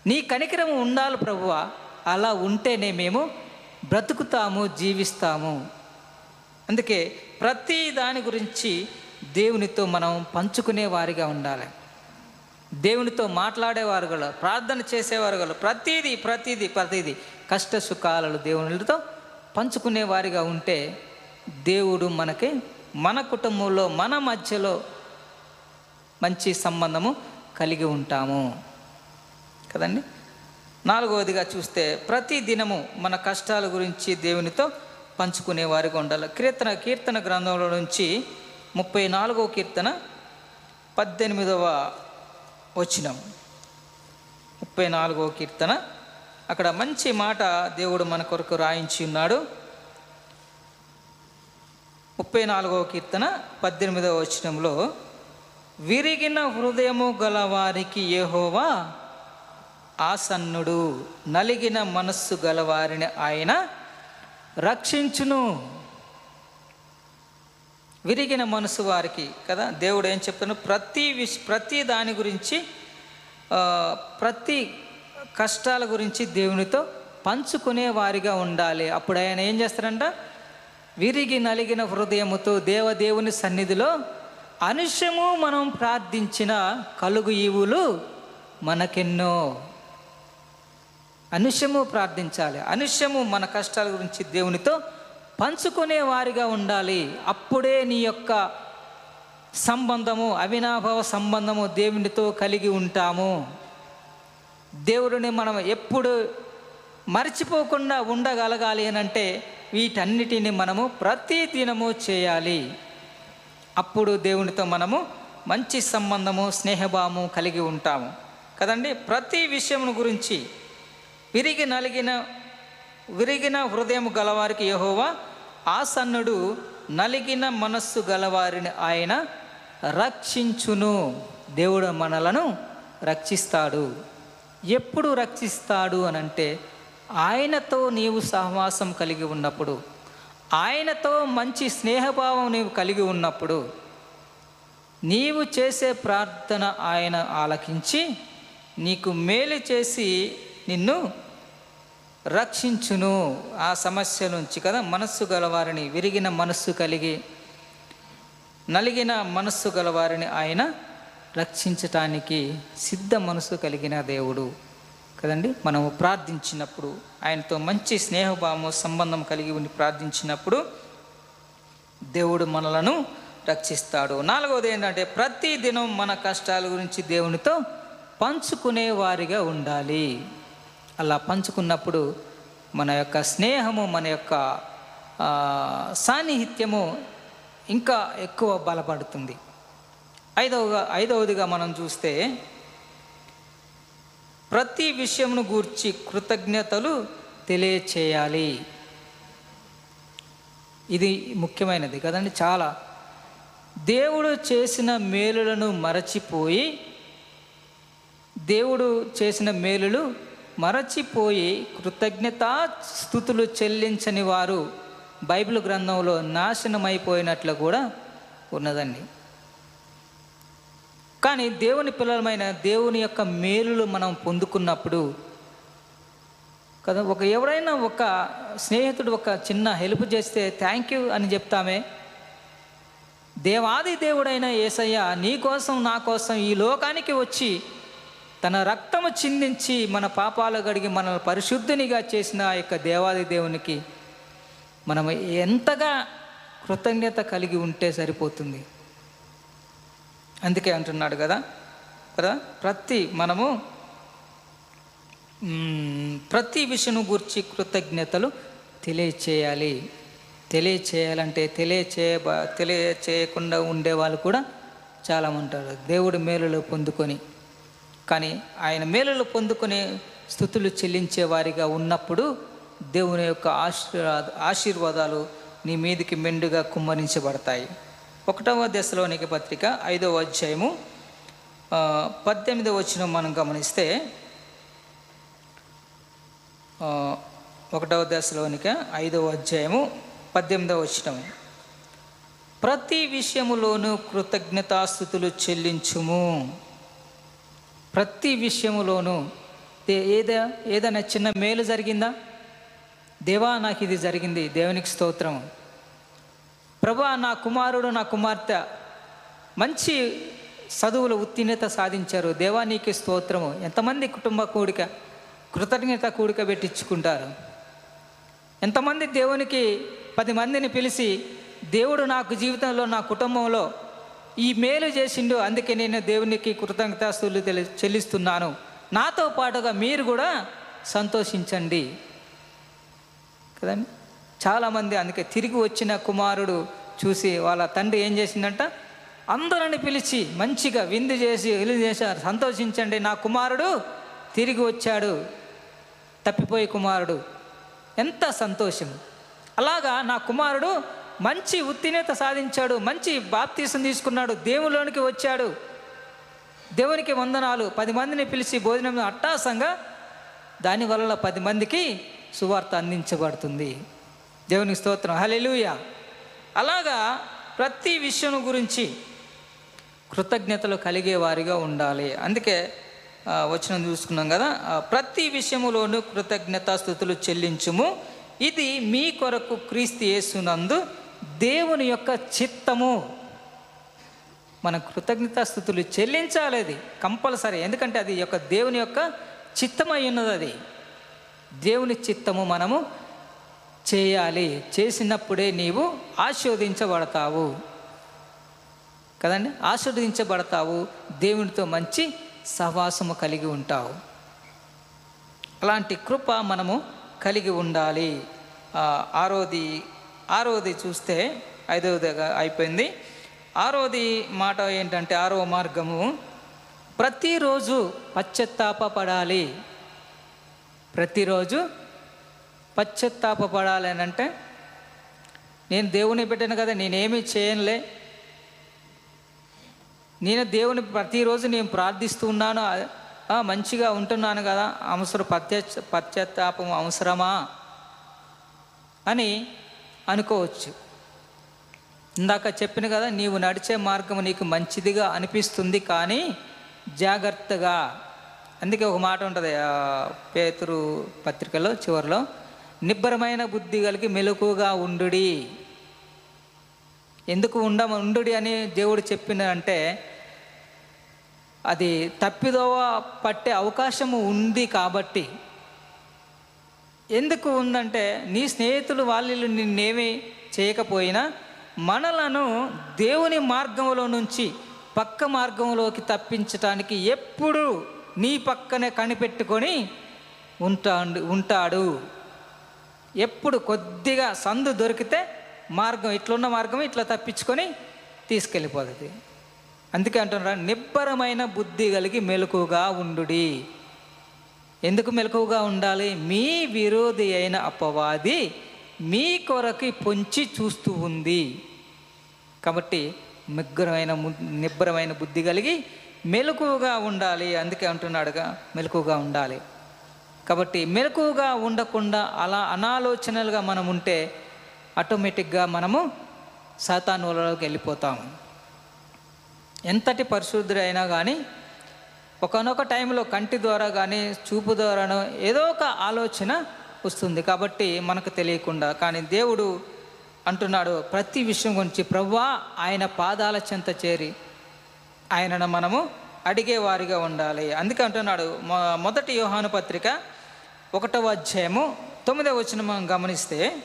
Speaker 1: నీ కనికరం ఉండాలి ప్రభువ. అలా ఉంటేనే మేము బ్రతుకుతాము జీవిస్తాము. అందుకే ప్రతి దాని గురించి దేవునితో మనం పంచుకునే వారిగా ఉండాలి. దేవునితో మాట్లాడేవారు గల ప్రార్థన చేసేవారు గల ప్రతిదీ ప్రతిదీ ప్రతిదీ కష్ట సుఖాలను దేవునితో పంచుకునే వారిగా ఉంటే దేవుడు మనకి మన కుటుంబంలో మన మధ్యలో మంచి సంబంధము కలిగి ఉంటాము. కదండి? నాలుగవదిగా చూస్తే ప్రతి దినము మన కష్టాల గురించి దేవునితో పంచుకునే వారిగా ఉండాలి కీర్తన కీర్తన గ్రంథంలో నుంచి ముప్పై నాలుగవ కీర్తన పద్దెనిమిదవ వచనం. ముప్పై నాలుగవ కీర్తన. అక్కడ మంచి మాట దేవుడు మన కొరకు రాయించి ఉన్నాడు. ముప్పై నాలుగవ కీర్తన పద్దెనిమిదవ వచనంలో విరిగిన హృదయము గలవారికి ఏహోవా ఆసన్నుడు. నలిగిన మనస్సు గలవారిని ఆయన రక్షించును. విరిగిన మనసు వారికి కదా దేవుడు ఏం చెప్తాను ప్రతి విష్ ప్రతి దాని గురించి ప్రతి కష్టాల గురించి దేవునితో పంచుకునే వారిగా ఉండాలి. అప్పుడు ఆయన ఏం చేస్తారంట విరిగి నలిగిన హృదయముతో దేవదేవుని సన్నిధిలో అనుష్యము మనం ప్రార్థించిన కలుగు ఈవులు మనకెన్నో అనుష్యము ప్రార్థించాలి. అనుష్యము మన కష్టాల గురించి దేవునితో పంచుకునే వారిగా ఉండాలి. అప్పుడే నీ యొక్క సంబంధము అవినాభావ సంబంధము దేవునితో కలిగి ఉంటాము. దేవుడిని మనం ఎప్పుడు మర్చిపోకుండా ఉండగలగాలి అని అంటే వీటన్నిటిని మనము ప్రతి దినము చేయాలి. అప్పుడు దేవునితో మనము మంచి సంబంధము స్నేహభావము కలిగి ఉంటాము. కదండి? ప్రతి విషయం గురించి విరిగి నలిగిన విరిగిన హృదయం గలవారికి యహోవా ఆసన్నుడు నలిగిన మనస్సు గలవారిని ఆయన రక్షించును. దేవుడు మనలను రక్షిస్తాడు. ఎప్పుడు రక్షిస్తాడు అనంటే ఆయనతో నీవు సహవాసం కలిగి ఉన్నప్పుడు ఆయనతో మంచి స్నేహభావం నీవు కలిగి ఉన్నప్పుడు నీవు చేసే ప్రార్థన ఆయన ఆలకించి నీకు మేలు చేసి నిన్ను రక్షించును. ఆ సమస్య నుంచి కదా మనస్సు గలవారిని విరిగిన మనస్సు కలిగి నలిగిన మనస్సు గలవారిని ఆయన రక్షించటానికి సిద్ధ మనసు కలిగిన దేవుడు. కదండి? మనము ప్రార్థించినప్పుడు ఆయనతో మంచి స్నేహభావము సంబంధం కలిగి ఉండి ప్రార్థించినప్పుడు దేవుడు మనలను రక్షిస్తాడు. నాలుగవది ఏంటంటే ప్రతి దినం మన కష్టాల గురించి దేవునితో పంచుకునే వారిగా ఉండాలి. అలా పంచుకున్నప్పుడు మన యొక్క స్నేహము మన యొక్క సాన్నిహిత్యము ఇంకా ఎక్కువ బలపడుతుంది. ఐదవ ఐదవదిగా మనం చూస్తే ప్రతి విషయమును గూర్చి కృతజ్ఞతలు తెలియచేయాలి. ఇది ముఖ్యమైనది కదండి చాలా. దేవుడు చేసిన మేలులను మరచిపోయి దేవుడు చేసిన మేలులు మరచిపోయి కృతజ్ఞతా స్థుతులు చెల్లించని వారు బైబిల్ గ్రంథంలో నాశనమైపోయినట్లు కూడా ఉన్నదండి. కానీ దేవుని పిల్లలమైన దేవుని యొక్క మేలులు మనం పొందుకున్నప్పుడు కదా ఒక ఎవరైనా ఒక స్నేహితుడు ఒక చిన్న హెల్ప్ చేస్తే థ్యాంక్ యూ అని చెప్తామే. దేవాది దేవుడైన యేసయ్య నీ కోసం నా కోసం ఈ లోకానికి వచ్చి తన రక్తము చిందించి మన పాపాలు గడిగి మనల్ని పరిశుద్ధినిగా చేసిన ఆ యొక్క దేవాది దేవునికి మనం ఎంతగా కృతజ్ఞత కలిగి ఉంటే సరిపోతుంది. అందుకే అంటున్నాడు కదా కదా? ప్రతి మనము ప్రతి విషయం గురించి కృతజ్ఞతలు తెలియచేయాలి. తెలియచేయాలంటే తెలియచేయ తెలియచేయకుండా ఉండే వాళ్ళు కూడా చాలా ఉంటారు దేవుడు మేలులో పొందుకొని కానీ ఆయన మేలులు పొందుకొని స్థుతులు చెల్లించే వారిగా ఉన్నప్పుడు దేవుని యొక్క ఆశీర్వాద ఆశీర్వాదాలు నీ మీదికి మెండుగా కుమ్మరించబడతాయి. ఒకటవ దశలోనికి పత్రిక ఐదవ అధ్యాయము పద్దెనిమిదవ వచ్చిన మనం గమనిస్తే ఒకటవ దశలోనిక ఐదవ అధ్యాయము పద్దెనిమిదవ వచ్చిన ప్రతి విషయములోనూ కృతజ్ఞతాస్థుతులు చెల్లించుము. ప్రతి విషయములోనూ దే- ఏదా ఏదైనా చిన్న మేలు జరిగిందా? దేవా నాకు ఇది జరిగింది. దేవునికి స్తోత్రం ప్రభా నా కుమారుడు నా కుమార్తె మంచి చదువులు ఉత్తీర్ణత సాధించారు. దేవా నీకే స్తోత్రము. ఎంతమంది కుటుంబ కూడిక కృతజ్ఞత కూడిక పెట్టించుకుంటారు. ఎంతమంది దేవునికి పది మందిని పిలిచి దేవుడు నాకు జీవితంలో నా కుటుంబంలో ఈ మేలు చేసిండు అందుకే నేను దేవునికి కృతజ్ఞతాస్తులు తెలి చెల్లిస్తున్నాను. నాతో పాటుగా మీరు కూడా సంతోషించండి. కదండి? చాలామంది అందుకే తిరిగి వచ్చిన కుమారుడు చూసి వాళ్ళ తండ్రి ఏం చేసిందంట? అందరిని పిలిచి మంచిగా విందు చేసి ఇల్లు చేశారు సంతోషించండి నా కుమారుడు తిరిగి వచ్చాడు తప్పిపోయే కుమారుడు. ఎంత సంతోషం. అలాగా నా కుమారుడు మంచి ఉత్తీర్ణత సాధించాడు మంచి బాప్తీసం తీసుకున్నాడు దేవులోనికి వచ్చాడు. దేవునికి వందనాలు. పది మందిని పిలిచి భోజనం అట్టాసంగా దానివల్ల పది మందికి సువార్త అందించబడుతుంది. దేవునికి స్తోత్రం. హలెలుయ అలాగా ప్రతి విషయం గురించి కృతజ్ఞతలు కలిగే వారిగా ఉండాలి. అందుకే వచ్చిన చూసుకున్నాం కదా ప్రతి విషయములోనూ కృతజ్ఞతాస్థుతులు చెల్లించుము. ఇది మీ కొరకు క్రీస్తు యేసునందు దేవుని యొక్క చిత్తము. మన కృతజ్ఞతాస్థుతులు చెల్లించాలి అది కంపల్సరీ. ఎందుకంటే అది యొక్క దేవుని యొక్క చిత్తమై ఉన్నది అది. దేవుని చిత్తము మనము చేయాలి. చేసినప్పుడే నీవు ఆశీర్వదించబడతావు. కదండి? ఆశీర్వదించబడతావు. దేవునితో మంచి సహవాసము కలిగి ఉంటావు. అలాంటి కృప మనము కలిగి ఉండాలి. ఆరోది ఆరోది చూస్తే ఐదవదిగా అయిపోయింది. ఆరోది మాట ఏంటంటే ఆరో మార్గము ప్రతిరోజు పశ్చత్తాపపడాలి. ప్రతిరోజు పశ్చత్తాపడాలి అని అంటే నేను దేవుని పెట్టాను కదా నేనేమీ చేయనులే. నేను దేవుని ప్రతిరోజు నేను ప్రార్థిస్తూ ఉన్నాను. మంచిగా ఉంటున్నాను కదా అవసరం పశ్చాత్ పశ్చాత్తాపం అవసరమా అని అనుకోవచ్చు. ఇందాక చెప్పిన కదా నీవు నడిచే మార్గం నీకు మంచిదిగా అనిపిస్తుంది కానీ జాగ్రత్తగా. అందుకే ఒక మాట ఉంటుంది ఆ, పేతురు పత్రికలో చివరిలో నిబ్బరమైన బుద్ధి కలిగి మెలకుగా ఉండుడి. ఎందుకు ఉండ ఉండుడి అని దేవుడు చెప్పినంటే అది తప్పిదోవ పట్టే అవకాశము ఉంది కాబట్టి. ఎందుకు ఉందంటే నీ స్నేహితులు వాళ్ళు నిన్నేమి చేయకపోయినా మనలను దేవుని మార్గంలో నుంచి పక్క మార్గంలోకి తప్పించటానికి ఎప్పుడు నీ పక్కనే కనిపెట్టుకొని ఉంటాడు ఉంటాడు. ఎప్పుడు కొద్దిగా సందు దొరికితే మార్గం ఇట్లున్న మార్గం ఇట్లా తప్పించుకొని తీసుకెళ్ళిపోతుంది. అందుకే అంటున్నారా నిబ్బరమైన బుద్ధి కలిగి మెలకుగా ఉండుడి. ఎందుకు మెలకుగా ఉండాలి? మీ విరోధి అయిన అపవాది మీ కొరకి పొంచి చూస్తూ ఉంది. కాబట్టి నిగ్రమైన నిబ్బరమైన బుద్ధి కలిగి మెలకుగా ఉండాలి. అందుకే అంటున్నాడుగా మెలకుగా ఉండాలి. కాబట్టి మెలకుగా ఉండకుండా అలా అనాలోచనలుగా మనం ఉంటే ఆటోమేటిక్గా మనము సాతానులలోకి వెళ్ళిపోతాము ఎంతటి పరిశుద్ధుడైనా కానీ ఒకనొక టైంలో కంటి ద్వారా కానీ చూపు ద్వారానో ఏదో ఒక ఆలోచన వస్తుంది. కాబట్టి మనకు తెలియకుండా కానీ దేవుడు అంటున్నాడు ప్రతి విషయం గురించి ప్రవ్వా ఆయన పాదాల చెంత చేరి ఆయనను మనము అడిగేవారిగా ఉండాలి. అందుకే అంటున్నాడు మొదటి యోహాను పత్రిక ఒకటవ అధ్యాయము తొమ్మిదవ వచ్చిన మనం గమనిస్తే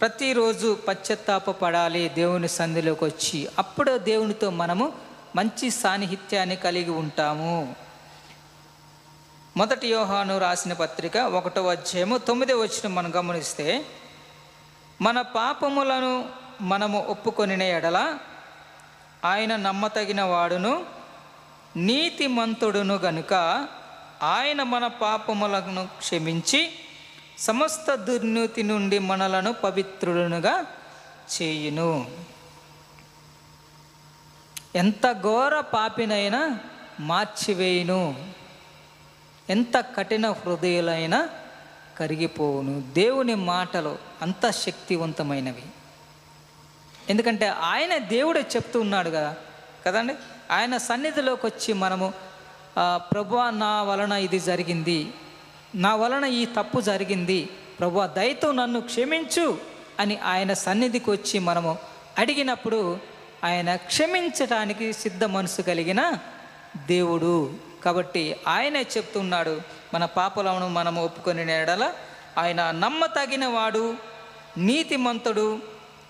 Speaker 1: ప్రతిరోజు పశ్చాత్తాప పడాలి దేవుని సంధిలోకి వచ్చి అప్పుడు దేవునితో మనము మంచి సాన్నిహిత్యాన్ని కలిగి ఉంటాము. మొదటి యోహాను రాసిన పత్రిక ఒకటో అధ్యాయము తొమ్మిదో వచ్చిన మనం గమనిస్తే మన పాపములను మనము ఒప్పుకొనిన ఎడల ఆయన నమ్మతగిన వాడును నీతిమంతుడును గనుక ఆయన మన పాపములను క్షమించి సమస్త దుర్నీతి నుండి మనలను పవిత్రులనుగా చేయును. ఎంత ఘోర పాపినైనా మార్చివేయును. ఎంత కఠిన హృదయులైనా కరిగిపోవును. దేవుని మాటలు అంత శక్తివంతమైనవి. ఎందుకంటే ఆయన దేవుడే చెప్తూ ఉన్నాడు కదా కదండి? ఆయన సన్నిధిలోకి వచ్చి మనము ప్రభు నా వలన ఇది జరిగింది. నా వలన ఈ తప్పు జరిగింది. ప్రభు దయతో నన్ను క్షమించు అని ఆయన సన్నిధికి వచ్చి మనము అడిగినప్పుడు ఆయన క్షమించటానికి సిద్ధ మనసు కలిగిన దేవుడు. కాబట్టి ఆయనే చెప్తున్నాడు మన పాపలను మనము ఒప్పుకొని నేడల ఆయన నమ్మతగిన వాడు నీతిమంతుడు.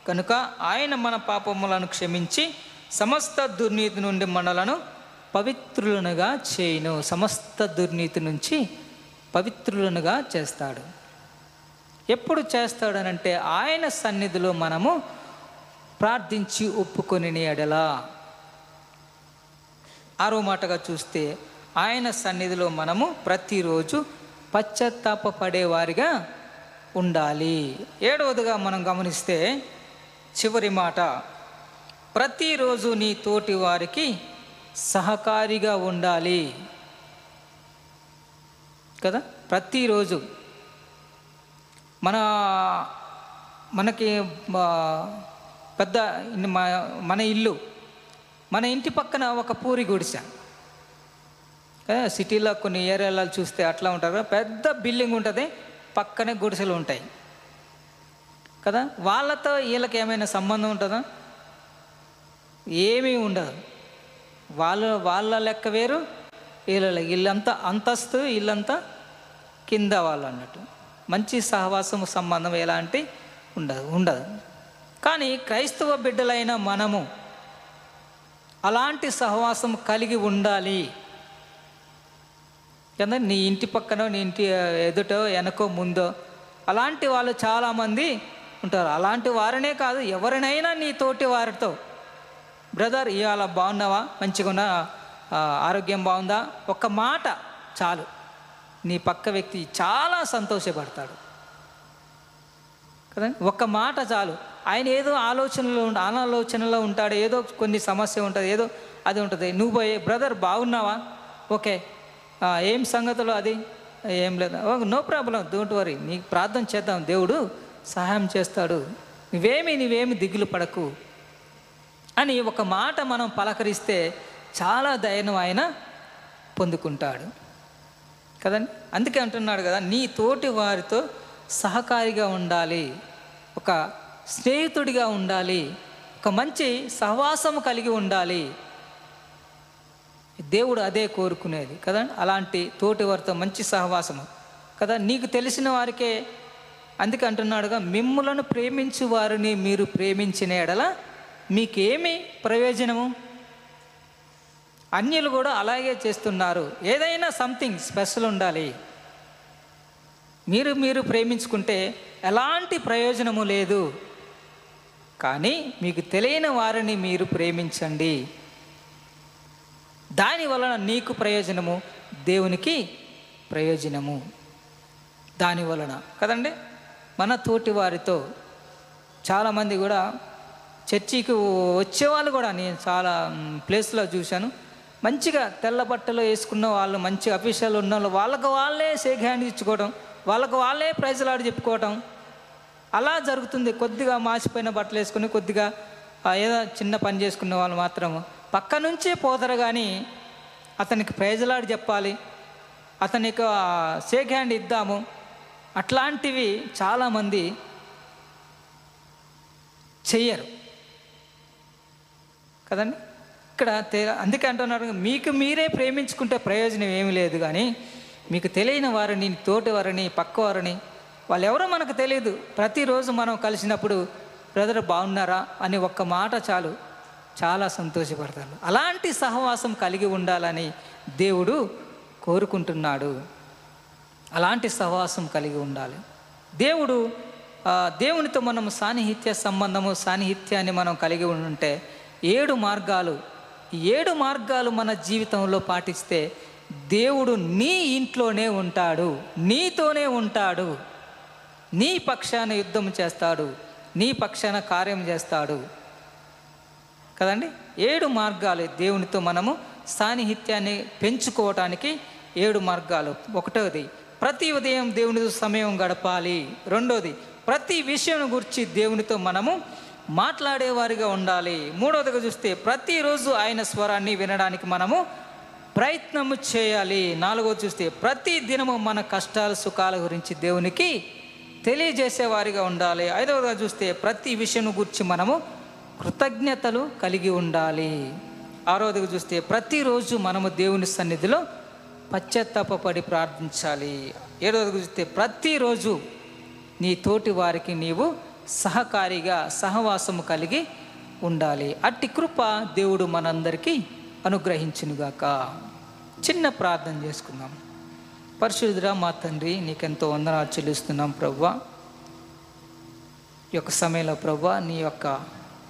Speaker 1: కనుక ఆయన మన పాపములను క్షమించి సమస్త దుర్నీతి నుండి మనలను పవిత్రులనుగా చేయును. సమస్త దుర్నీతి నుంచి పవిత్రులనుగా చేస్తాడు. ఎప్పుడు చేస్తాడనంటే ఆయన సన్నిధిలో మనము ప్రార్థించి ఒప్పుకొని ఎడలా. ఆరో మాటగా చూస్తే ఆయన సన్నిధిలో మనము ప్రతిరోజు పశ్చాత్తాప పడేవారిగా ఉండాలి. ఏడవదిగా మనం గమనిస్తే చివరి మాట ప్రతిరోజు నీ తోటి వారికి సహకారిగా ఉండాలి. కదా? ప్రతిరోజు మన మనకి పెద్ద మన ఇల్లు మన ఇంటి పక్కన ఒక పూరి గుడిసె. సిటీలో కొన్ని ఏరియాలలో చూస్తే అట్లా ఉంటారు కదా, పెద్ద బిల్డింగ్ ఉంటుంది పక్కనే గుడిసెలు ఉంటాయి. కదా? వాళ్ళతో వీళ్ళకి ఏమైనా సంబంధం ఉంటుందా? ఏమీ ఉండదు. వాళ్ళ వాళ్ళ లెక్క వేరు వీళ్ళ వీళ్ళంతా అంతస్తు వీళ్ళంతా కింద వాళ్ళు అన్నట్టు. మంచి సహవాసం సంబంధం ఎలాంటి ఉండదు ఉండదు. కానీ క్రైస్తవ బిడ్డలైన మనము అలాంటి సహవాసం కలిగి ఉండాలి. కదా నీ ఇంటి పక్కన నీ ఇంటి ఎదుటో వెనకో ముందో అలాంటి వాళ్ళు చాలామంది ఉంటారు. అలాంటి వారినే కాదు ఎవరినైనా నీ తోటి వారితో బ్రదర్ ఇవాళ బాగున్నావా? మంచిగా ఉన్నా? ఆరోగ్యం బాగుందా? ఒక్క మాట చాలు. నీ పక్క వ్యక్తి చాలా సంతోషపడతాడు. కదా? ఒక్క మాట చాలు. ఆయన ఏదో ఆలోచనలో అనాలోచనలో ఉంటాడు ఏదో కొన్ని సమస్య ఉంటుంది ఏదో అది ఉంటుంది. నువ్వు పోయి బ్రదర్ బాగున్నావా? ఓకే. ఏం సంగతులు అది? ఏం లేదు. Okay no problem don't worry. నీకు ప్రార్థన చేద్దాం. దేవుడు సహాయం చేస్తాడు. నువ్వేమి నువ్వేమి దిగులు పడకు. అని ఒక మాట మనం పలకరిస్తే చాలా దయను ఆయన పొందుకుంటాడు. కదండి? అందుకే అంటున్నాడు కదా నీ తోటి వారితో సహకారిగా ఉండాలి ఒక స్నేహితుడిగా ఉండాలి ఒక మంచి సహవాసము కలిగి ఉండాలి. దేవుడు అదే కోరుకునేది కదా అలాంటి తోటి వారితో మంచి సహవాసము. కదా నీకు తెలిసిన వారికే అందుకే అంటున్నాడుగా మిమ్ములను ప్రేమించు వారిని మీరు ప్రేమించిన ఎడల మీకేమి ప్రయోజనము? అన్యులు కూడా అలాగే చేస్తున్నారు. ఏదైనా సంథింగ్ స్పెషల్ ఉండాలి. మీరు మీరు ప్రేమించుకుంటే ఎలాంటి ప్రయోజనము లేదు. కానీ మీకు తెలియని వారిని మీరు ప్రేమించండి. దాని వలన నీకు ప్రయోజనము దేవునికి ప్రయోజనము. దాని వలన. కదండి? మన తోటి వారితో చాలామంది కూడా చర్చికి వచ్చేవాళ్ళు కూడా నేను చాలా ప్లేస్లో చూశాను. మంచిగా తెల్ల బట్టలు వేసుకున్న వాళ్ళు మంచి అఫీషియల్ ఉన్న వాళ్ళు వాళ్ళకు వాళ్ళే షేక్ హ్యాండ్ ఇచ్చుకోవడం వాళ్ళకు వాళ్ళే ప్రైజ్లాడు చెప్పుకోవడం అలా జరుగుతుంది. కొద్దిగా మాసిపోయిన బట్టలు వేసుకుని కొద్దిగా ఏదో చిన్న పని చేసుకున్న వాళ్ళు మాత్రం పక్క నుంచే పోతారు కానీ అతనికి ప్రైజ్లాడు చెప్పాలి అతనికి షేక్ హ్యాండ్ ఇద్దాము. అట్లాంటివి చాలామంది చెయ్యరు. కదండి? ఇక్కడ అందుకే అంటున్నారు మీకు మీరే ప్రేమించుకుంటే ప్రయోజనం ఏమి లేదు కానీ మీకు తెలియని వారిని తోటి వారిని పక్క వారిని వాళ్ళు ఎవరో మనకు తెలియదు ప్రతిరోజు మనం కలిసినప్పుడు బ్రదర్ బాగున్నారా? అని ఒక్క మాట చాలు. చాలా సంతోషపడతారు. అలాంటి సహవాసం కలిగి ఉండాలని దేవుడు కోరుకుంటున్నాడు. అలాంటి సహవాసం కలిగి ఉండాలి. దేవుడు దేవునితో మనం సాన్నిహిత్య సంబంధము సాన్నిహిత్యాన్ని మనం కలిగి ఉంటే ఏడు మార్గాలు ఏడు మార్గాలు మన జీవితంలో పాటిస్తే దేవుడు నీ ఇంట్లోనే ఉంటాడు నీతోనే ఉంటాడు. నీ పక్షాన యుద్ధం చేస్తాడు నీ పక్షాన కార్యం చేస్తాడు. కదండి? ఏడు మార్గాలు దేవునితో మనము సాన్నిహిత్యాన్ని పెంచుకోవటానికి ఏడు మార్గాలు. ఒకటోది ప్రతి ఉదయం దేవునితో సమయం గడపాలి. రెండోది ప్రతి విషయం గురించి దేవునితో మనము మాట్లాడేవారిగా ఉండాలి. మూడవదిగా చూస్తే ప్రతిరోజు ఆయన స్వరాన్ని వినడానికి మనము ప్రయత్నము చేయాలి. నాలుగవది చూస్తే ప్రతి దినము మన కష్టాల సుఖాల గురించి దేవునికి తెలియజేసేవారిగా ఉండాలి. ఐదవదిగా చూస్తే ప్రతి విషయం గురించి మనము కృతజ్ఞతలు కలిగి ఉండాలి. ఆరోదిగా చూస్తే ప్రతిరోజు మనము దేవుని సన్నిధిలో పశ్చాత్తాపడి ప్రార్థించాలి. ఏడవదిగా చూస్తే ప్రతిరోజు నీ తోటి వారికి నీవు సహకారిగా సహవాసము కలిగి ఉండాలి. అట్టి కృప దేవుడు మనందరికీ అనుగ్రహించునుగాక. చిన్న ప్రార్థన చేసుకుందాం. పరిశుద్ధుడా మా తండ్రి నీకెంతో వందనాలు చెల్లిస్తున్నాం ప్రవ్వా. ఈ యొక్క సమయంలో ప్రభా నీ యొక్క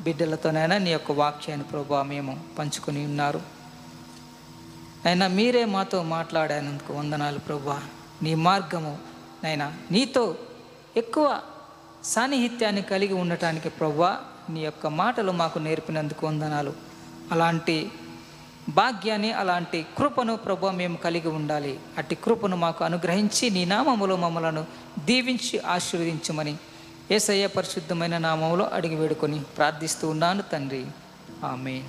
Speaker 1: బిడ్డలతోనైనా నీ యొక్క వాక్యాన్ని ప్రభా మేము పంచుకొని ఉన్నారు. అయినా మీరే మాతో మాట్లాడినందుకు వందనాలు ప్రభా నీ మార్గము నైనా నీతో ఎక్కువ సాన్నిహిత్యాన్ని కలిగి ఉండటానికి ప్రభా నీ యొక్క మాటలు మాకు నేర్పినందుకు వందనాలు. అలాంటి భాగ్యాన్ని అలాంటి కృపను ప్రభు మేము కలిగి ఉండాలి. అట్టి కృపను మాకు అనుగ్రహించి నీ నామములో మమ్మలను దీవించి ఆశీర్వదించమని ఏసయ్య పరిశుద్ధమైన నామములో అడిగి వేడుకొని ప్రార్థిస్తూ ఉన్నాను తండ్రి. ఆమె